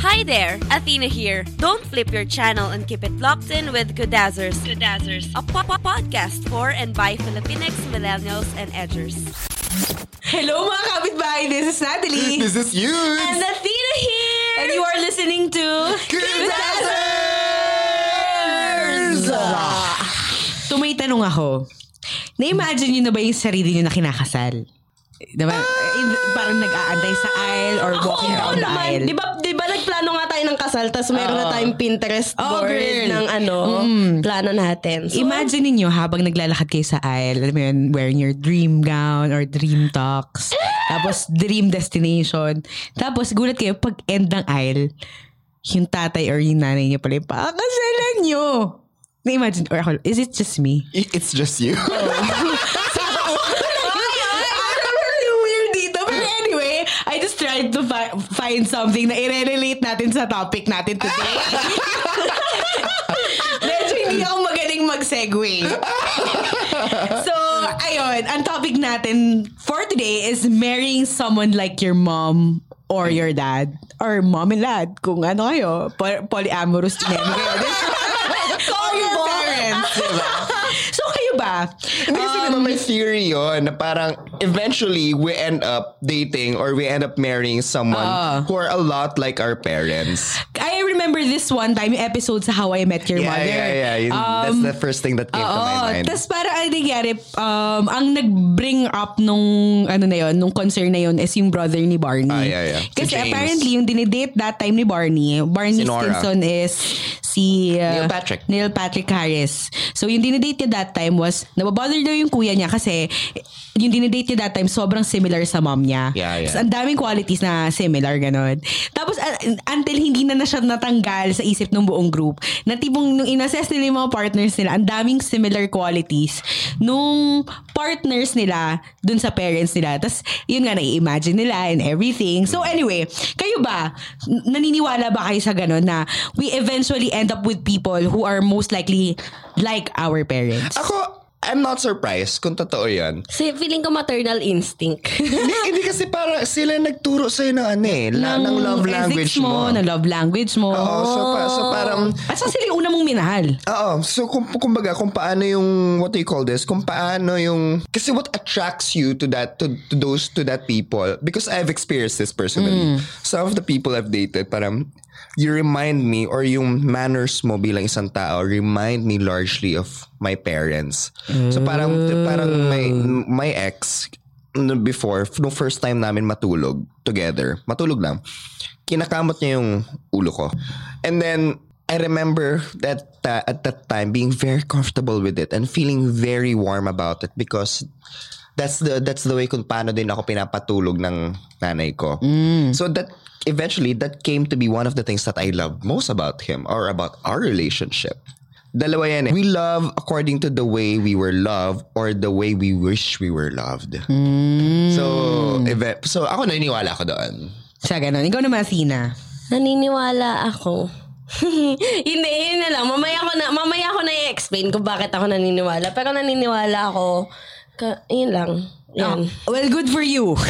Hi there, Athena here. Don't flip your channel and keep it locked in with Kudazzers. Kudazzers, a po- po- podcast for and by Filipinx, millennials, and edgers. Hello mga kapitbahay, this is Natalie. This is you. And Athena here! And you are listening to Kudazzers! So may tanong ako. Na-imagine nyo na ba yung sarili nyo na kinakasal? Diba? In- ah! eh, parang nag-aantay sa aisle or walking down the aisle. Di ba, tayo ng kasal tapos meron na tayong Pinterest Oo, board girl. ng ano, plano natin. So, Imagine ninyo habang naglalakad kayo sa aisle, alam mo yun, wearing your dream gown or dream tux, tapos dream destination. Tapos gulat kayo pag end ng aisle, yung tatay or yung nanay niyo pala yung pakakasalan nyo. Na-imagine, or ako, is it just me? It's just you. yung weird dito. But anyway, I just tried to fi- find something na i-relate natin sa topic natin today. Medyo hindi ako magaling mag-segue. so, ayun. Ang topic natin for today is marrying someone like your mom or your dad. Or mom and dad. Kung ano kayo. poly- Polyamorous din kayo. or your parents. Diba? So, kayo ba? Hindi kasi diba may theory yun na parang eventually we end up dating or we end up marrying someone Ah. who are a lot like our parents. I remember this one time, yung episode sa How I Met Your Yeah, Mother. yeah, yeah. Yun- that's the first thing that came to my mind. Tapos parang ano nangyari, um, ang nag-bring up nung, ano na yun, nung concern na yun is yung brother ni Barney. Ah, yeah, yeah. Si Kasi James. apparently, yung dinidate that time ni Barney, Barney Si Nora. Stinson is si uh, Neil Patrick. Neil Patrick Harris. So yung dinidate niya that time was, nababother daw yung kuya niya kasi yung dinidate niya that time sobrang similar sa mom niya. Yeah, yeah. So, ang daming qualities na similar, ganun. Tapos, uh, until hindi na na siya natanggal sa isip ng buong group, na tipong nung inassess nila yung mga partners nila, ang daming similar qualities nung partners nila dun sa parents nila. Tapos, yun nga, nai-imagine nila and everything. So, anyway, kayo ba, naniniwala ba kayo sa ganun na we eventually end up with people who are most likely like our parents? Ako, I'm not surprised kung totoo yan. si, feeling ko maternal instinct. hindi, hindi kasi para sila nagturo sa'yo ng ano eh, la, ng love ethics language mo. ng love language mo. Oo, so, pa, so parang, At saka sila yung una mong minahal. Oo. So, kung, kumbaga, kung paano yung, what do you call this? Kung paano yung, kasi what attracts you to that, to, to those, to that people, because I've experienced this personally. Some of the people I've dated, parang, you remind me, or yung manners mo bilang isang tao, remind me largely of my parents. So, parang, parang my, my ex, before, no first time namin matulog together, matulog lang, kinakamot niya yung ulo ko. And then, I remember that uh, at that time being very comfortable with it and feeling very warm about it because that's the that's the way kung paano din ako pinapatulog ng nanay ko. So that eventually that came to be one of the things that I love most about him or about our relationship. Dalawa yan eh. We love according to the way we were loved or the way we wish we were loved. So, eve- so ako naniniwala ako doon. Siya ganun. Ikaw naman, Athena. naniniwala ako. Hindi, yun na lang. Mamaya ko na, mamaya ko na i-explain kung bakit ako naniniwala. Pero naniniwala ako. Ka, yun lang. Yan. Well, good for you.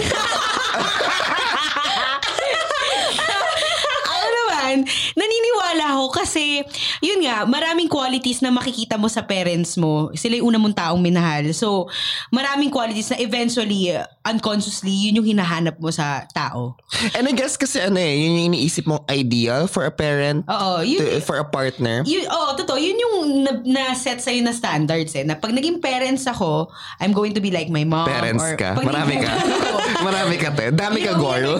ako naman, naniniwala ako kasi, yun nga, maraming qualities na makikita mo sa parents mo. Sila yung una mong taong minahal. So, maraming qualities na eventually, uh, unconsciously, yun yung hinahanap mo sa tao. And I guess kasi ano eh, yun yung iniisip mong ideal for a parent, Oo, yun, to- for a partner. Yun, oh, totoo. Yun yung na- na-set sa'yo na standards eh. Na pag naging parents ako, I'm going to be like my mom. Parents or, ka? Marami ka? Marami ka, te. Dami ka, girl.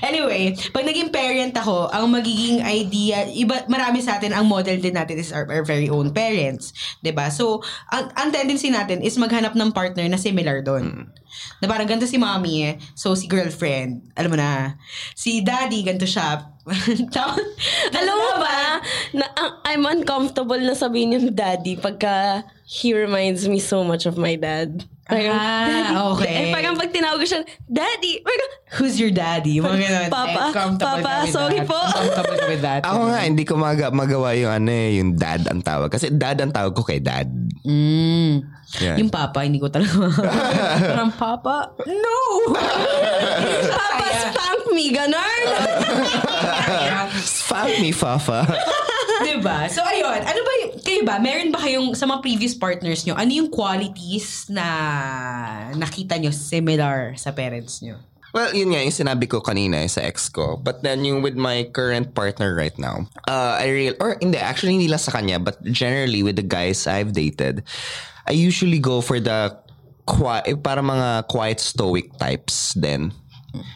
Anyway, pag naging parent ako, ang magiging idea, iba, marami sa atin, ang model din natin is our, our very own parents. ba So, ang, ang tendency natin is maghanap ng partner na similar doon. Na parang ganito si mommy eh. So, si girlfriend, alam mo na. Si daddy, ganito siya. Alam mo ba, na, I'm uncomfortable na sabihin yung daddy pagka he reminds me so much of my dad. Parang, Ah, daddy. okay. Eh, parang pag tinawag ko siya, daddy. Parang, Who's your daddy? Yung Mga ganun. Papa, Eh, Papa, sorry that. po. Comfortable ka with that. Ako nga, hindi ko maga- magawa yung ano eh, yung dad ang tawag. Kasi dad ang tawag ko kay dad. Mm. Yan. Yung papa, hindi ko talaga. Parang papa, no! Papa, spank me, ganon. Fuck me, Fafa. diba? So, ayun. Ano ba kayo ba, meron ba kayong, sa mga previous partners nyo, ano yung qualities na nakita nyo similar sa parents nyo? Well, yun nga, yung sinabi ko kanina sa ex ko. But then yung with my current partner right now, uh, I real or hindi, actually hindi lang sa kanya, but generally with the guys I've dated, I usually go for the quiet, eh, para mga quiet stoic types then.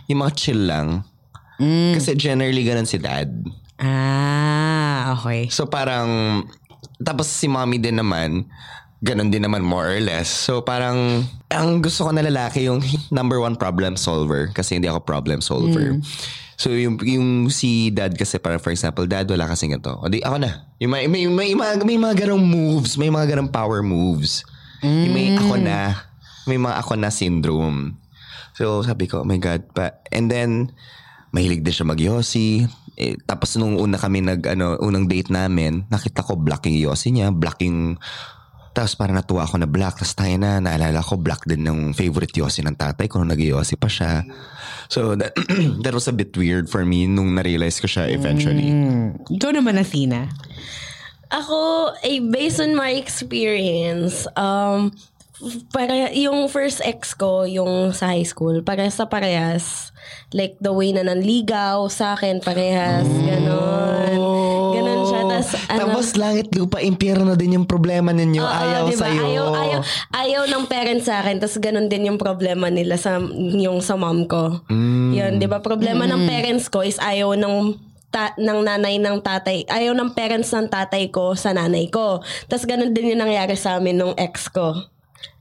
Yung mga chill lang. Kasi generally ganun si dad. Ah, okay. So parang, tapos si mommy din naman, ganun din naman more or less. So parang, ang gusto ko na lalaki yung number one problem solver kasi hindi ako problem solver. So yung, yung si dad kasi parang for example, dad wala kasi ganito. O di ako na. Yung may, may, may, may, may mga ganong moves, may mga ganong power moves. Yung may ako na, may mga ako na syndrome. So sabi ko, oh my God. Pa. And then, mahilig din siya mag-yossi. Eh, tapos nung una kami nag, ano, unang date namin, nakita ko black yung yossi niya, black yung tapos parang natuwa ako na black. Tapos tayo na, naalala ko black din ng favorite yossi ng tatay ko nung nag-yossi pa siya. So that, that was a bit weird for me nung na-realize ko siya eventually. Hmm. Ikaw naman, Athena. Ako, eh, based on my experience, um, para yung first ex ko, yung sa high school, parehas sa parehas. Like, the way na nanligaw sa akin, parehas, ganon. Ganon siya. Tas, ano, Tapos langit lupa, impyerno din yung problema ninyo. Oo, ayaw diba? sa'yo. Ayaw, ayaw, ayaw ng parents sa akin. Tapos ganun din yung problema nila sa yung sa mom ko. Yun, di ba? Problema ng parents ko is ayaw ng ta- ng nanay ng tatay. Ayaw ng parents ng tatay ko sa nanay ko. Tapos ganun din yung nangyari sa amin nung ex ko.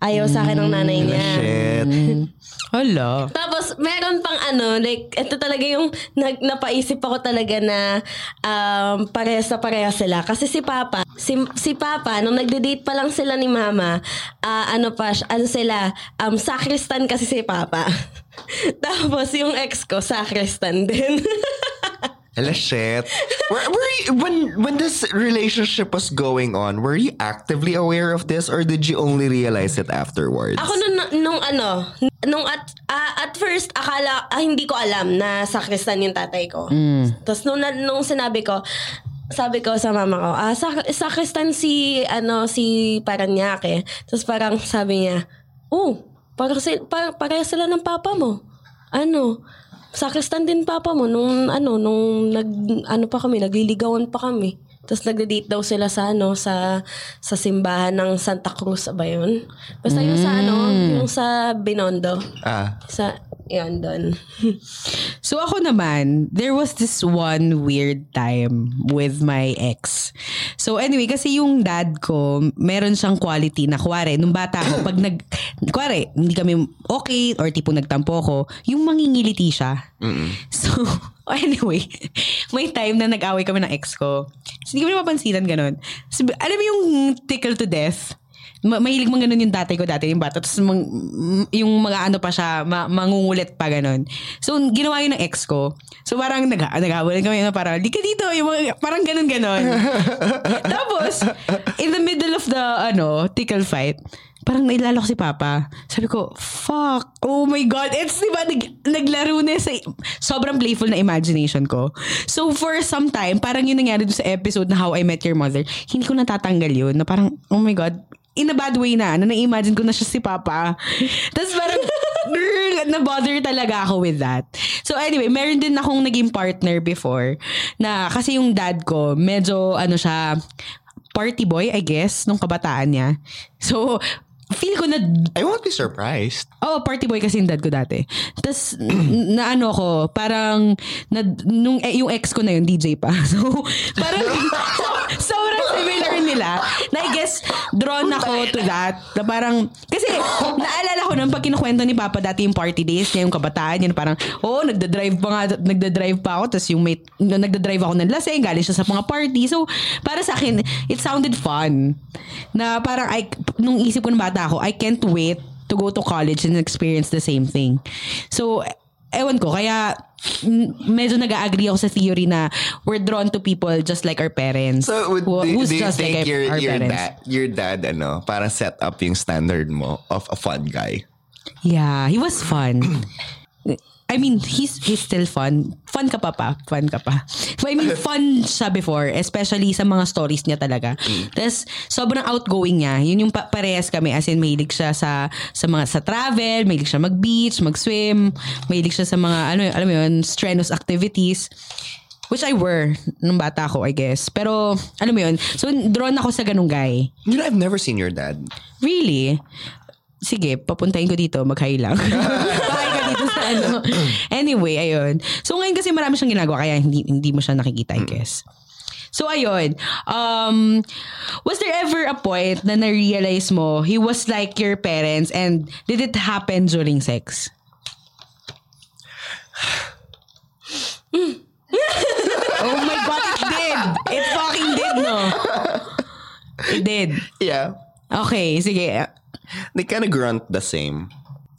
Ayaw sa akin ng nanay niya. Shit. Hala. Tapos, meron pang ano, like, ito talaga yung nag, napaisip ako talaga na um, parehas sa parehas sila. Kasi si Papa, si, si Papa, nung nagde-date pa lang sila ni Mama, ah, ano pa, ano sila, um, sacristan kasi si Papa. Tapos, yung ex ko, sacristan din. Hala, shit. Were, were you, when, when this relationship was going on, were you actively aware of this or did you only realize it afterwards? Ako nung, nung ano, nung at, ah, at first, akala, ah, hindi ko alam na sakristan yung tatay ko. Tapos nung, nung sinabi ko, sabi ko sa mama ko, ah, sak- sakristan si, ano, si Paranaque. Tapos parang sabi niya, oh, parang, si, par, pareha sila ng papa mo. Ano, sakristan din papa mo nung ano nung nag ano pa kami nagliligawan pa kami. Tapos nagde-date daw sila sa ano sa sa simbahan ng Santa Cruz ba yun? Basta yung sa ano yung sa Binondo. Ah, sa yun doon So ako naman, there was this one weird time with my ex. So anyway, kasi yung dad ko, meron siyang quality na kuwari, nung bata ako, pag nag, kuwari, hindi kami okay or tipo nagtampo ko, yung mangingiliti siya. So, anyway, may time na nag-away kami ng ex ko. So, hindi ko na mapansinan ganun. So, alam mo yung tickle to death? Ma- mahilig mang ganun yung tatay ko dati, yung bata. Tapos mang, yung mga ano pa siya, ma- mangungulit pa ganun. So, ginawa yun ng ex ko. So, parang nag naghawalan kami na parang, di ka dito, yung mga, parang ganun-ganon. Tapos, in the middle of the, ano, tickle fight, parang nailala ko si Papa. Sabi ko, fuck, oh my God. It's, di ba, nag, naglaro na sa, sobrang playful na imagination ko. So, for some time, parang yun nangyari doon sa episode na How I Met Your Mother, hindi ko natatanggal yun. Na parang, oh my God, in a bad way na, na na-imagine ko na siya si Papa. Tapos parang, na-bother talaga ako with that. So anyway, meron din akong naging partner before na kasi yung dad ko, medyo ano siya, party boy, I guess, nung kabataan niya. So, feel ko na I won't be surprised. Oh, party boy kasi yung dad ko dati. Tapos, na ano ko, parang, na, nung, eh, yung ex ko na yun, DJ pa. So, parang, sobrang similar nila. Na I guess, drawn ako to that. Na parang, kasi, naalala ko nung pag kinukwento ni Papa dati yung party days niya, yung kabataan niya, parang, oh, nagda-drive pa nga, nagda-drive pa ako, tapos yung mate, nagda-drive ako ng laseng, galing siya sa mga party. So, para sa akin, it sounded fun. Na parang, I, nung isip ko ng bata ako, I can't wait to go to college and experience the same thing. So, ewan ko, kaya medyo nag-agree ako sa theory na we're drawn to people just like our parents. So, would, Who- do, who's do you just think like your, our your, parents. dad, your dad, ano, parang set up yung standard mo of a fun guy? Yeah, he was fun. I mean, he's he's still fun. Fun ka pa pa. Fun ka pa. I mean, fun siya before. Especially sa mga stories niya talaga. Tapos, sobrang outgoing niya. Yun yung pa- parehas kami. As in, mahilig siya sa, sa mga sa travel, mahilig siya mag-beach, mag-swim, mahilig siya sa mga, ano, alam mo yun, strenuous activities. Which I were nung bata ko, I guess. Pero, alam mo yun, so drawn ako sa ganung guy. You know, I've never seen your dad. Really? Sige, papuntahin ko dito, mag-hi lang. Bahay ka dito sa ano. Anyway, ayun. So ngayon kasi marami siyang ginagawa, kaya hindi, hindi mo siya nakikita, I guess. So ayun, um, was there ever a point na na-realize mo he was like your parents and did it happen during sex? oh my God, it did! It fucking did, no? It did. Yeah. Okay, sige. They kind of grunt the same.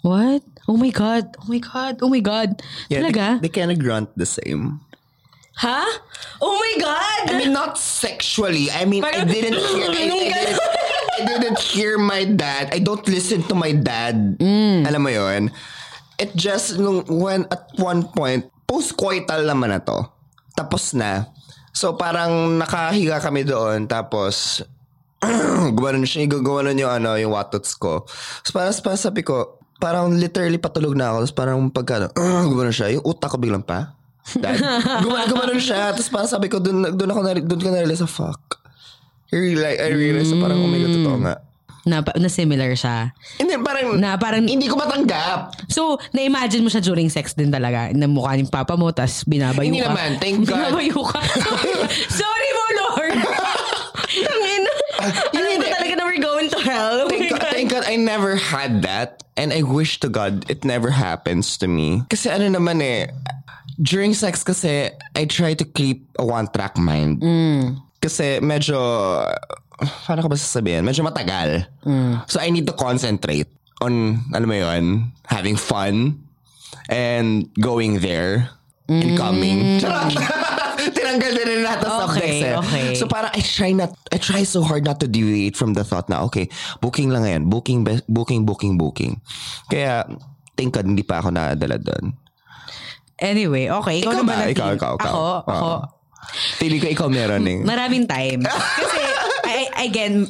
What? Oh my God. Oh my God. Oh my God. Yeah, Talaga? They, they kind of grunt the same. Ha? Oh my God! I mean, not sexually. I mean, I Parang- didn't hear. I, I, didn't, I didn't hear my dad. I don't listen to my dad. Alam mo yon. It just nung when at one point post-coital naman na to. Tapos na. So parang nakahiga kami doon tapos gumanon siya, gumanon yung ano, yung watots ko. So parang, parang sabi ko, parang literally patulog na ako. Tapos parang pagka, uh, gumanon siya, yung utak ko biglang pa. Dad. Gumanon, gumanon siya. Tapos parang sabi ko, dun, dun ako na, dun ko na-realize, ah, fuck. I realize, I realize na parang, oh my God, totoo nga. Na, na similar siya. Then parang, Na parang- hindi ko matanggap. So, na-imagine mo siya during sex din talaga. Na mukha ni papa mo, tas binabayo Hindi ka. naman, thank God. Binabayo ka. Sorry mo, Lord. Tangina. Alam ko talaga na we're going to hell. Oh my Thank God, God. thank God I never had that. And I wish to God it never happens to me. Kasi ano naman eh, during sex kasi, I try to keep a one-track mind. Kasi medyo, paano ko ba sasabihin? Medyo matagal. So I need to concentrate on, ano mo yun, having fun and going there and coming. Charot! Tinanggal din rin lahat ng Okay, subjects eh. okay. So parang I try not, I try so hard not to deviate from the thought na, okay, booking lang yan. Booking, booking, booking, booking. Kaya, thank God, hindi pa ako nadala doon. Anyway, okay. Ikaw, Ikaw naman ba? Ikaw, ikaw, ikaw. Ako, ako. Oo. Feeling ko ikaw meron eh. Maraming time. Kasi, I, again,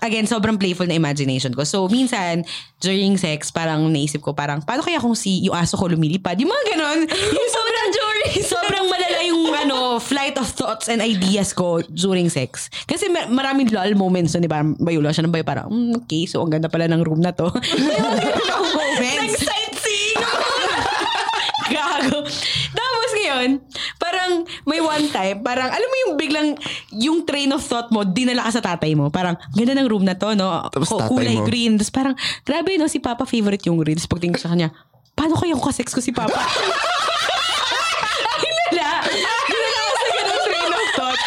again, sobrang playful na imagination ko. So, minsan, during sex, parang naisip ko, parang, paano kaya kung si, yung aso ko lumilipad? Yung mga ganon. Yung sobrang during, sobrang yung, ano, flight of thoughts and ideas ko during sex. Kasi ma- maraming lol moments nun, di ba? Bayula siya ng bayo, parang, mm, okay, so ang ganda pala ng room na to. Moments. Sightseeing. Gago. Tapos ngayon, parang may one time, parang alam mo yung biglang, yung train of thought mo, dinala ka sa tatay mo. Parang, ganda ng room na to, no? Tapos tatay kulay mo. green. Tapos parang, grabe, no? Si Papa favorite yung green. Tapos pagtingin ko sa kanya, paano kaya kung kasex ko si Papa? Dinala. Dinala ko sa ganung train of thought.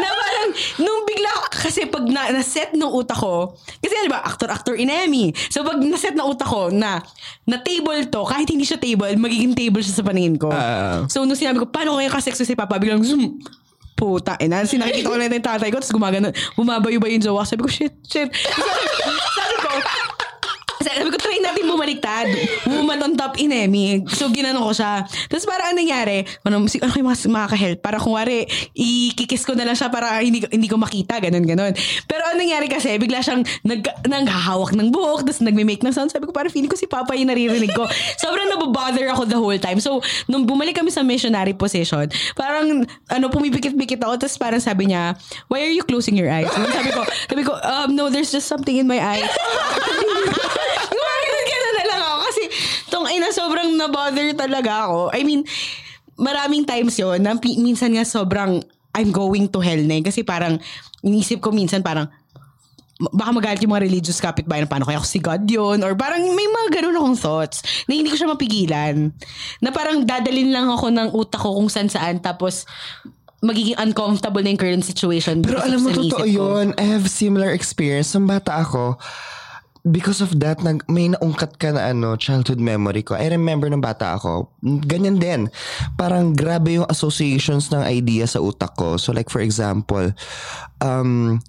Na parang, nung bigla, kasi pag na, na-set ng utak ko, kasi di ba, actor-actor in Emmy. So pag na-set ng utak ko na, na table to, kahit hindi siya table, magiging table siya sa paningin ko. Ah. so nung sinabi ko, paano kaya kasex ko si Papa, biglang zoom. Puta, ina. Kasi nakikita ko na yung tatay ko, tapos gumagano, bumabayo ba yung jowa. Sabi ko, shit, shit. Sabi, sabi sabi ko, try natin bumaliktad. Woman on top in Emmy. So, ginano ko siya. Tapos para anong nangyari, ano, ano kayo mas makaka-help? Para kung wari, ikikis ko na lang siya para hindi, hindi ko makita. Ganon, ganon. Pero anong nangyari kasi, bigla siyang nag, nanghahawak ng buhok, tapos nagme-make ng sound. Sabi ko, para feeling ko si Papa yung naririnig ko. Sobrang nabobother ako the whole time. So, nung bumalik kami sa missionary position, parang, ano, pumipikit-pikit ako. Tapos parang sabi niya, why are you closing your eyes? And sabi ko, sabi ko, um, no, there's just something in my eyes. hindi Gumaganon ka na na lang ako. Kasi, tong ina, sobrang na-bother talaga ako. I mean, maraming times yon na minsan nga sobrang I'm going to hell na eh. Kasi parang, inisip ko minsan parang, baka magalit yung mga religious kapitbahay na paano kaya ako si God yun or parang may mga ganun akong thoughts na hindi ko siya mapigilan na parang dadalin lang ako ng utak ko kung saan saan tapos magiging uncomfortable na yung current situation Pero alam mo, totoo yun. I have similar experience. Nung bata ako, because of that, nag, may naungkat ka na ano, childhood memory ko. I remember nung bata ako, ganyan din. Parang grabe yung associations ng idea sa utak ko. So like for example, um,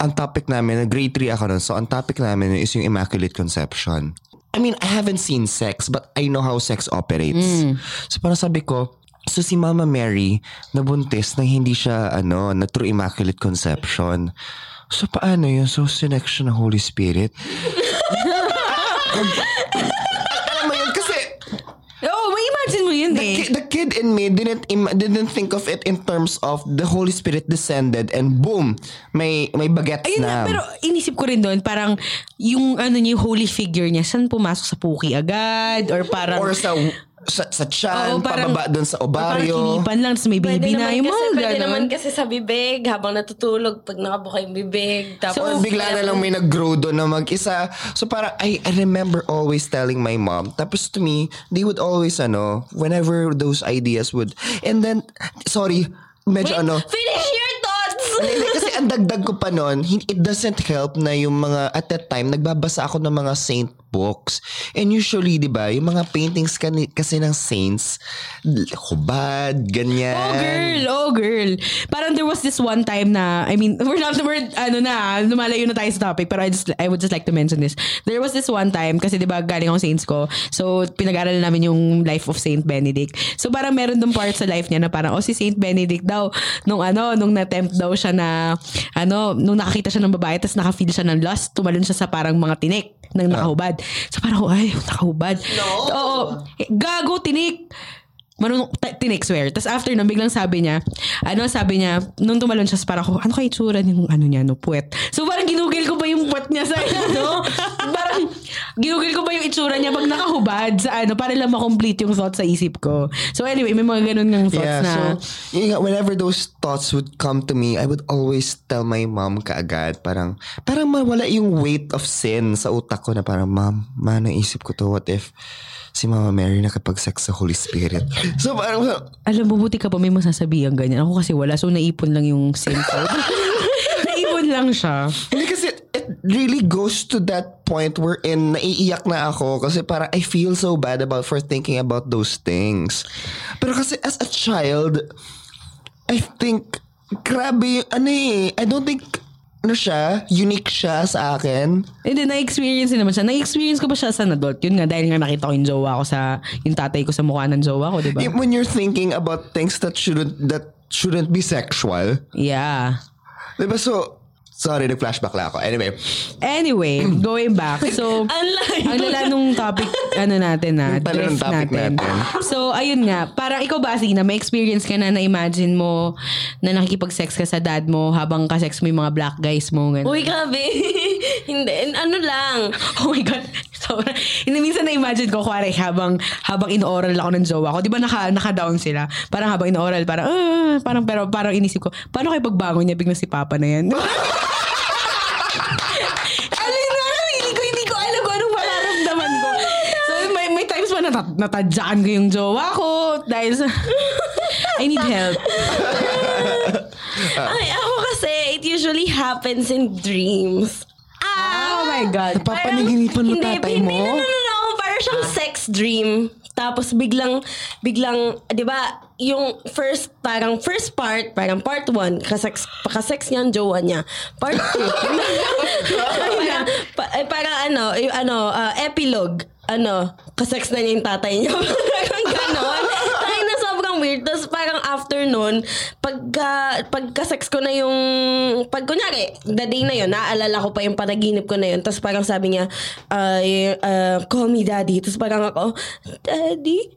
ang topic namin, grade 3 ako nun, so ang topic namin is yung Immaculate Conception. I mean, I haven't seen sex, but I know how sex operates. So parang sabi ko, so si Mama Mary, nabuntis na hindi siya, ano, na true Immaculate Conception. So paano yun? So sinek siya ng Holy Spirit? Alam mo yun, kasi Oo, may imagine mo yun the, eh. ki- the kid in me didn't im- didn't think of it in terms of the Holy Spirit descended and boom, may may bagets Ayun na. nga, pero inisip ko rin doon, parang yung ano niya, yung holy figure niya, saan pumasok sa puki agad? Or parang... or sa sa, sa Oo, tiyan, parang- pababa doon sa ovaryo. hinipan lang, tapos may baby na. Yung kasi, mga pwede naman kasi sa bibig habang natutulog pag nakabuka yung bibig. Tapos, Or bigla na lang may nag-grow doon na mag-isa. So parang I, I remember always telling my mom. Tapos to me, they would always ano, whenever those ideas would. And then, sorry, medyo ano. Finish your thoughts! Hindi, kasi ang dagdag ko pa noon, it doesn't help na yung mga, at that time, nagbabasa ako ng mga saint books. And usually, di ba, yung mga paintings kasi ng saints, hubad, ganyan. Oh girl, oh girl. Parang there was this one time na, I mean, we're not, we're, ano na, lumalayo na tayo sa topic, pero I just, I would just like to mention this. There was this one time, kasi di ba galing ako saints ko, so pinag-aralan namin yung life of Saint Benedict. So parang meron dong part sa life niya na parang, oh si Saint Benedict daw, nung ano, nung na-tempt daw siya na, ano, nung nakakita siya ng babae, tapos nakafeel siya ng lust, tumalon siya sa parang mga tinik ng nakahubad. So parang, ay, nakahubad. No. Oo. Eh, Gago, tinik. Marunong, ta- tinik swear. Tapos after nun, biglang sabi niya, ano sabi niya, nung tumalon siya, parang ako, ano kaya itsura ng ano niya, no, puwet. So parang ginugil ko pa yung puwet niya sa ano. ginugil ko pa yung itsura niya pag nakahubad sa ano, para lang makomplete yung thoughts sa isip ko. So anyway, may mga ganun ng thoughts Yeah, na, so yun whenever those thoughts would come to me, I would always tell my mom kaagad, parang, parang mawala yung weight of sin sa utak ko na parang, mom, mano isip ko to, what if si Mama Mary nakapag-sex sa Holy Spirit? so parang, alam mo, buti ka pa may masasabihan ganyan. Ako kasi wala, so naipon lang yung sin ko. naipon lang siya. Hindi kasi it really goes to that point wherein naiiyak na ako kasi parang I feel so bad about for thinking about those things. Pero kasi as a child, I think, grabe, ano eh, I don't think, ano siya, unique siya sa akin. And then, na-experience din naman siya. Na-experience ko pa siya sa adult. Yun nga, dahil nga nakita ko yung jowa ko sa, yung tatay ko sa mukha ng jowa ko, di ba? When you're thinking about things that shouldn't, that shouldn't be sexual. Yeah. Diba? So, sorry, nag-flashback lang ako. Anyway, Anyway, going back. So, Ang lala nung topic, ano natin na, Yung pala drift natin. natin. So, ayun nga. Parang ikaw ba, na may experience ka na na-imagine mo na nakikipag-sex ka sa dad mo habang ka-sex mo yung mga black guys mo. Ganun. Uy, grabe. Hindi, ano lang. Oh my God. Sobra. Hindi, minsan na-imagine ko, kuwari, habang, habang in-oral ako ng jowa ko, di ba naka, naka-down sila? Parang habang in-oral, parang, ah, parang, pero parang inisip ko, paano kayo pagbangon niya, biglang si Papa na yan? Alin na, hindi ko, hindi ko alam kung anong mararamdaman ko. So, may, may times pa nata, natadyakan ko yung jowa ko dahil sa, I need help. Ay, ako kasi, it usually happens in dreams. My God. Napapaniginipan mo Hindi, tatay hindi, mo? No, no, no, no. Parang siyang sex dream. Tapos biglang, biglang, di ba, yung first, parang first part, parang part one, kasex, kasex niya ang jowa niya. Part two, parang, pa, eh, parang ano, yung ano, ah, epilogue, ano, kasex na niya yung tatay niya. parang ganon. Ay, na sobrang weird. Tapos parang after nun, pagka, pagka-sex ko na yung, pag kunyari, the day na yun, naaalala ko pa yung panaginip ko na yun. Tapos parang sabi niya, ay, uh, call me daddy. Tapos parang ako, daddy?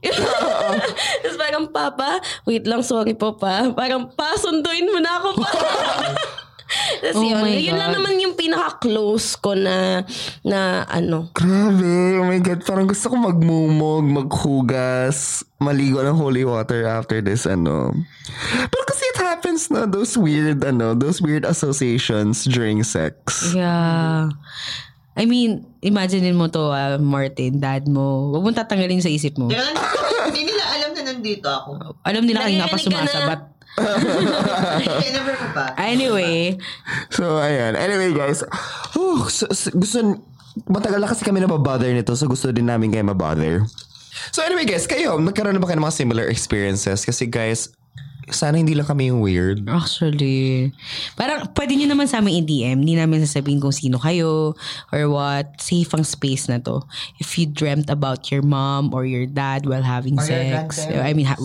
Tapos parang, papa, wait lang, sorry po pa. Parang, pa, sunduin mo na ako pa. Tapos Oh yun, my yun lang naman yung pinaka-close ko na, na ano. Grabe, oh my God. Parang gusto ko magmumog, maghugas, maligo ng holy water after this, ano. Pero kasi it happens na, those weird, ano, those weird associations during sex. Yeah. I mean, imaginein mo to, ah, Martin, dad mo. Huwag mong tatanggalin sa isip mo. Hindi nila alam na nandito ako. Alam nila kanina pa Narinig ka na. never ko pa. Anyway, So, ayan. Anyway, guys. Oh, so, so- gusto, matagal na kasi kami nababother nito, so gusto din namin kayo mabother. So, anyway, guys, kayo, nagkaroon na ba kayo ng mga similar experiences? Kasi, guys, sana hindi lang kami yung weird. actually, parang pwede nyo naman sa amin i-DM. Hindi namin sasabihin kung sino kayo or what. Safe ang space na to. If you dreamt about your mom or your dad while having Or sex. I mean, ha-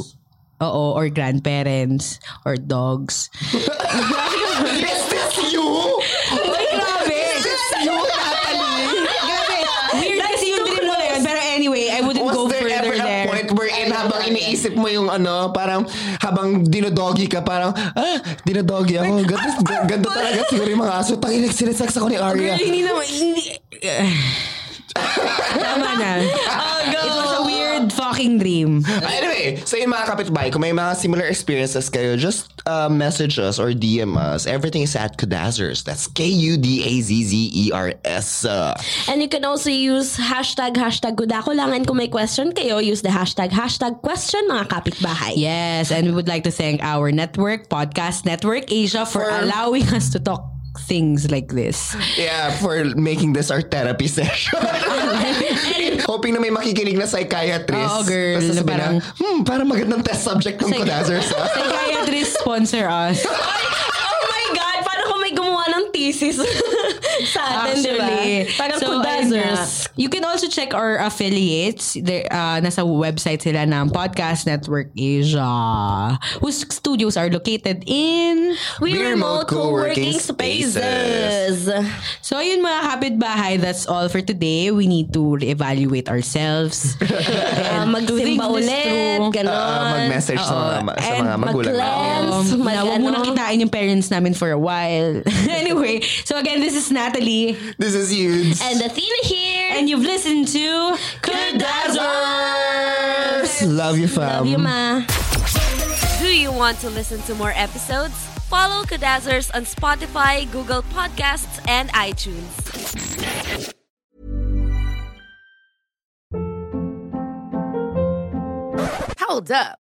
oo, or grandparents or dogs. Is this you? Ay, grabe! You, Natalie? Grabe! Weird kasi yung dream mo na yun. Pero anyway, I wouldn't Was go there further ever a there. point wherein habang iniisip mo yung ano, parang habang dinodoggy ka, parang, ah, dinodoggy ako. Ganda, ganda talaga siguro yung mga aso. Tanginig, sinesex ako ni Arya. Girl, hindi naman, hindi. Tama na. It was a weird fucking dream. Anyway, so yun mga kapitbahay, kung may mga similar experiences kayo, just uh, message us or DM us. Everything is at Kudazzers. That's K-U-D-A-Z-Z-E-R-S. And you can also use hashtag, hashtag kudakulangan. Kung may question kayo, use the hashtag, hashtag question mga kapitbahay. Yes, and we would like to thank our network, Podcast Network Asia, for, For- allowing us to talk things like this. yeah, for making this our therapy session. Hoping na may makikinig na psychiatrist. Oo, girl, Basta sabihin parang- na, hmm, parang magandang test subject ng Kudazzers. ah." Psychiatrist sponsor us. Oh my God! Parang kung may gumawa ng thesis sa atin, di ba? Parang So, kudazzers. You can also check our affiliates. There, uh, nasa website sila ng Podcast Network Asia, whose studios are located in... We We remote co-working spaces. So, ayun mga kapitbahay, that's all for today. We need to reevaluate ourselves. Uh, and to magsimba ulit, ganon. Ah, mag-message sa mga, sa And mga magulang namin. mag-cleanse. Um, mag- na wag ano. muna kitain yung parents namin for a while. anyway, so again, this is Natalie. This is huge. And Athena here. And you've listened to Kudazzers! Love you, fam. Love you, ma. Do you want to listen to more episodes? Follow Kadazzers on Spotify, Google Podcasts, and iTunes. Hold up.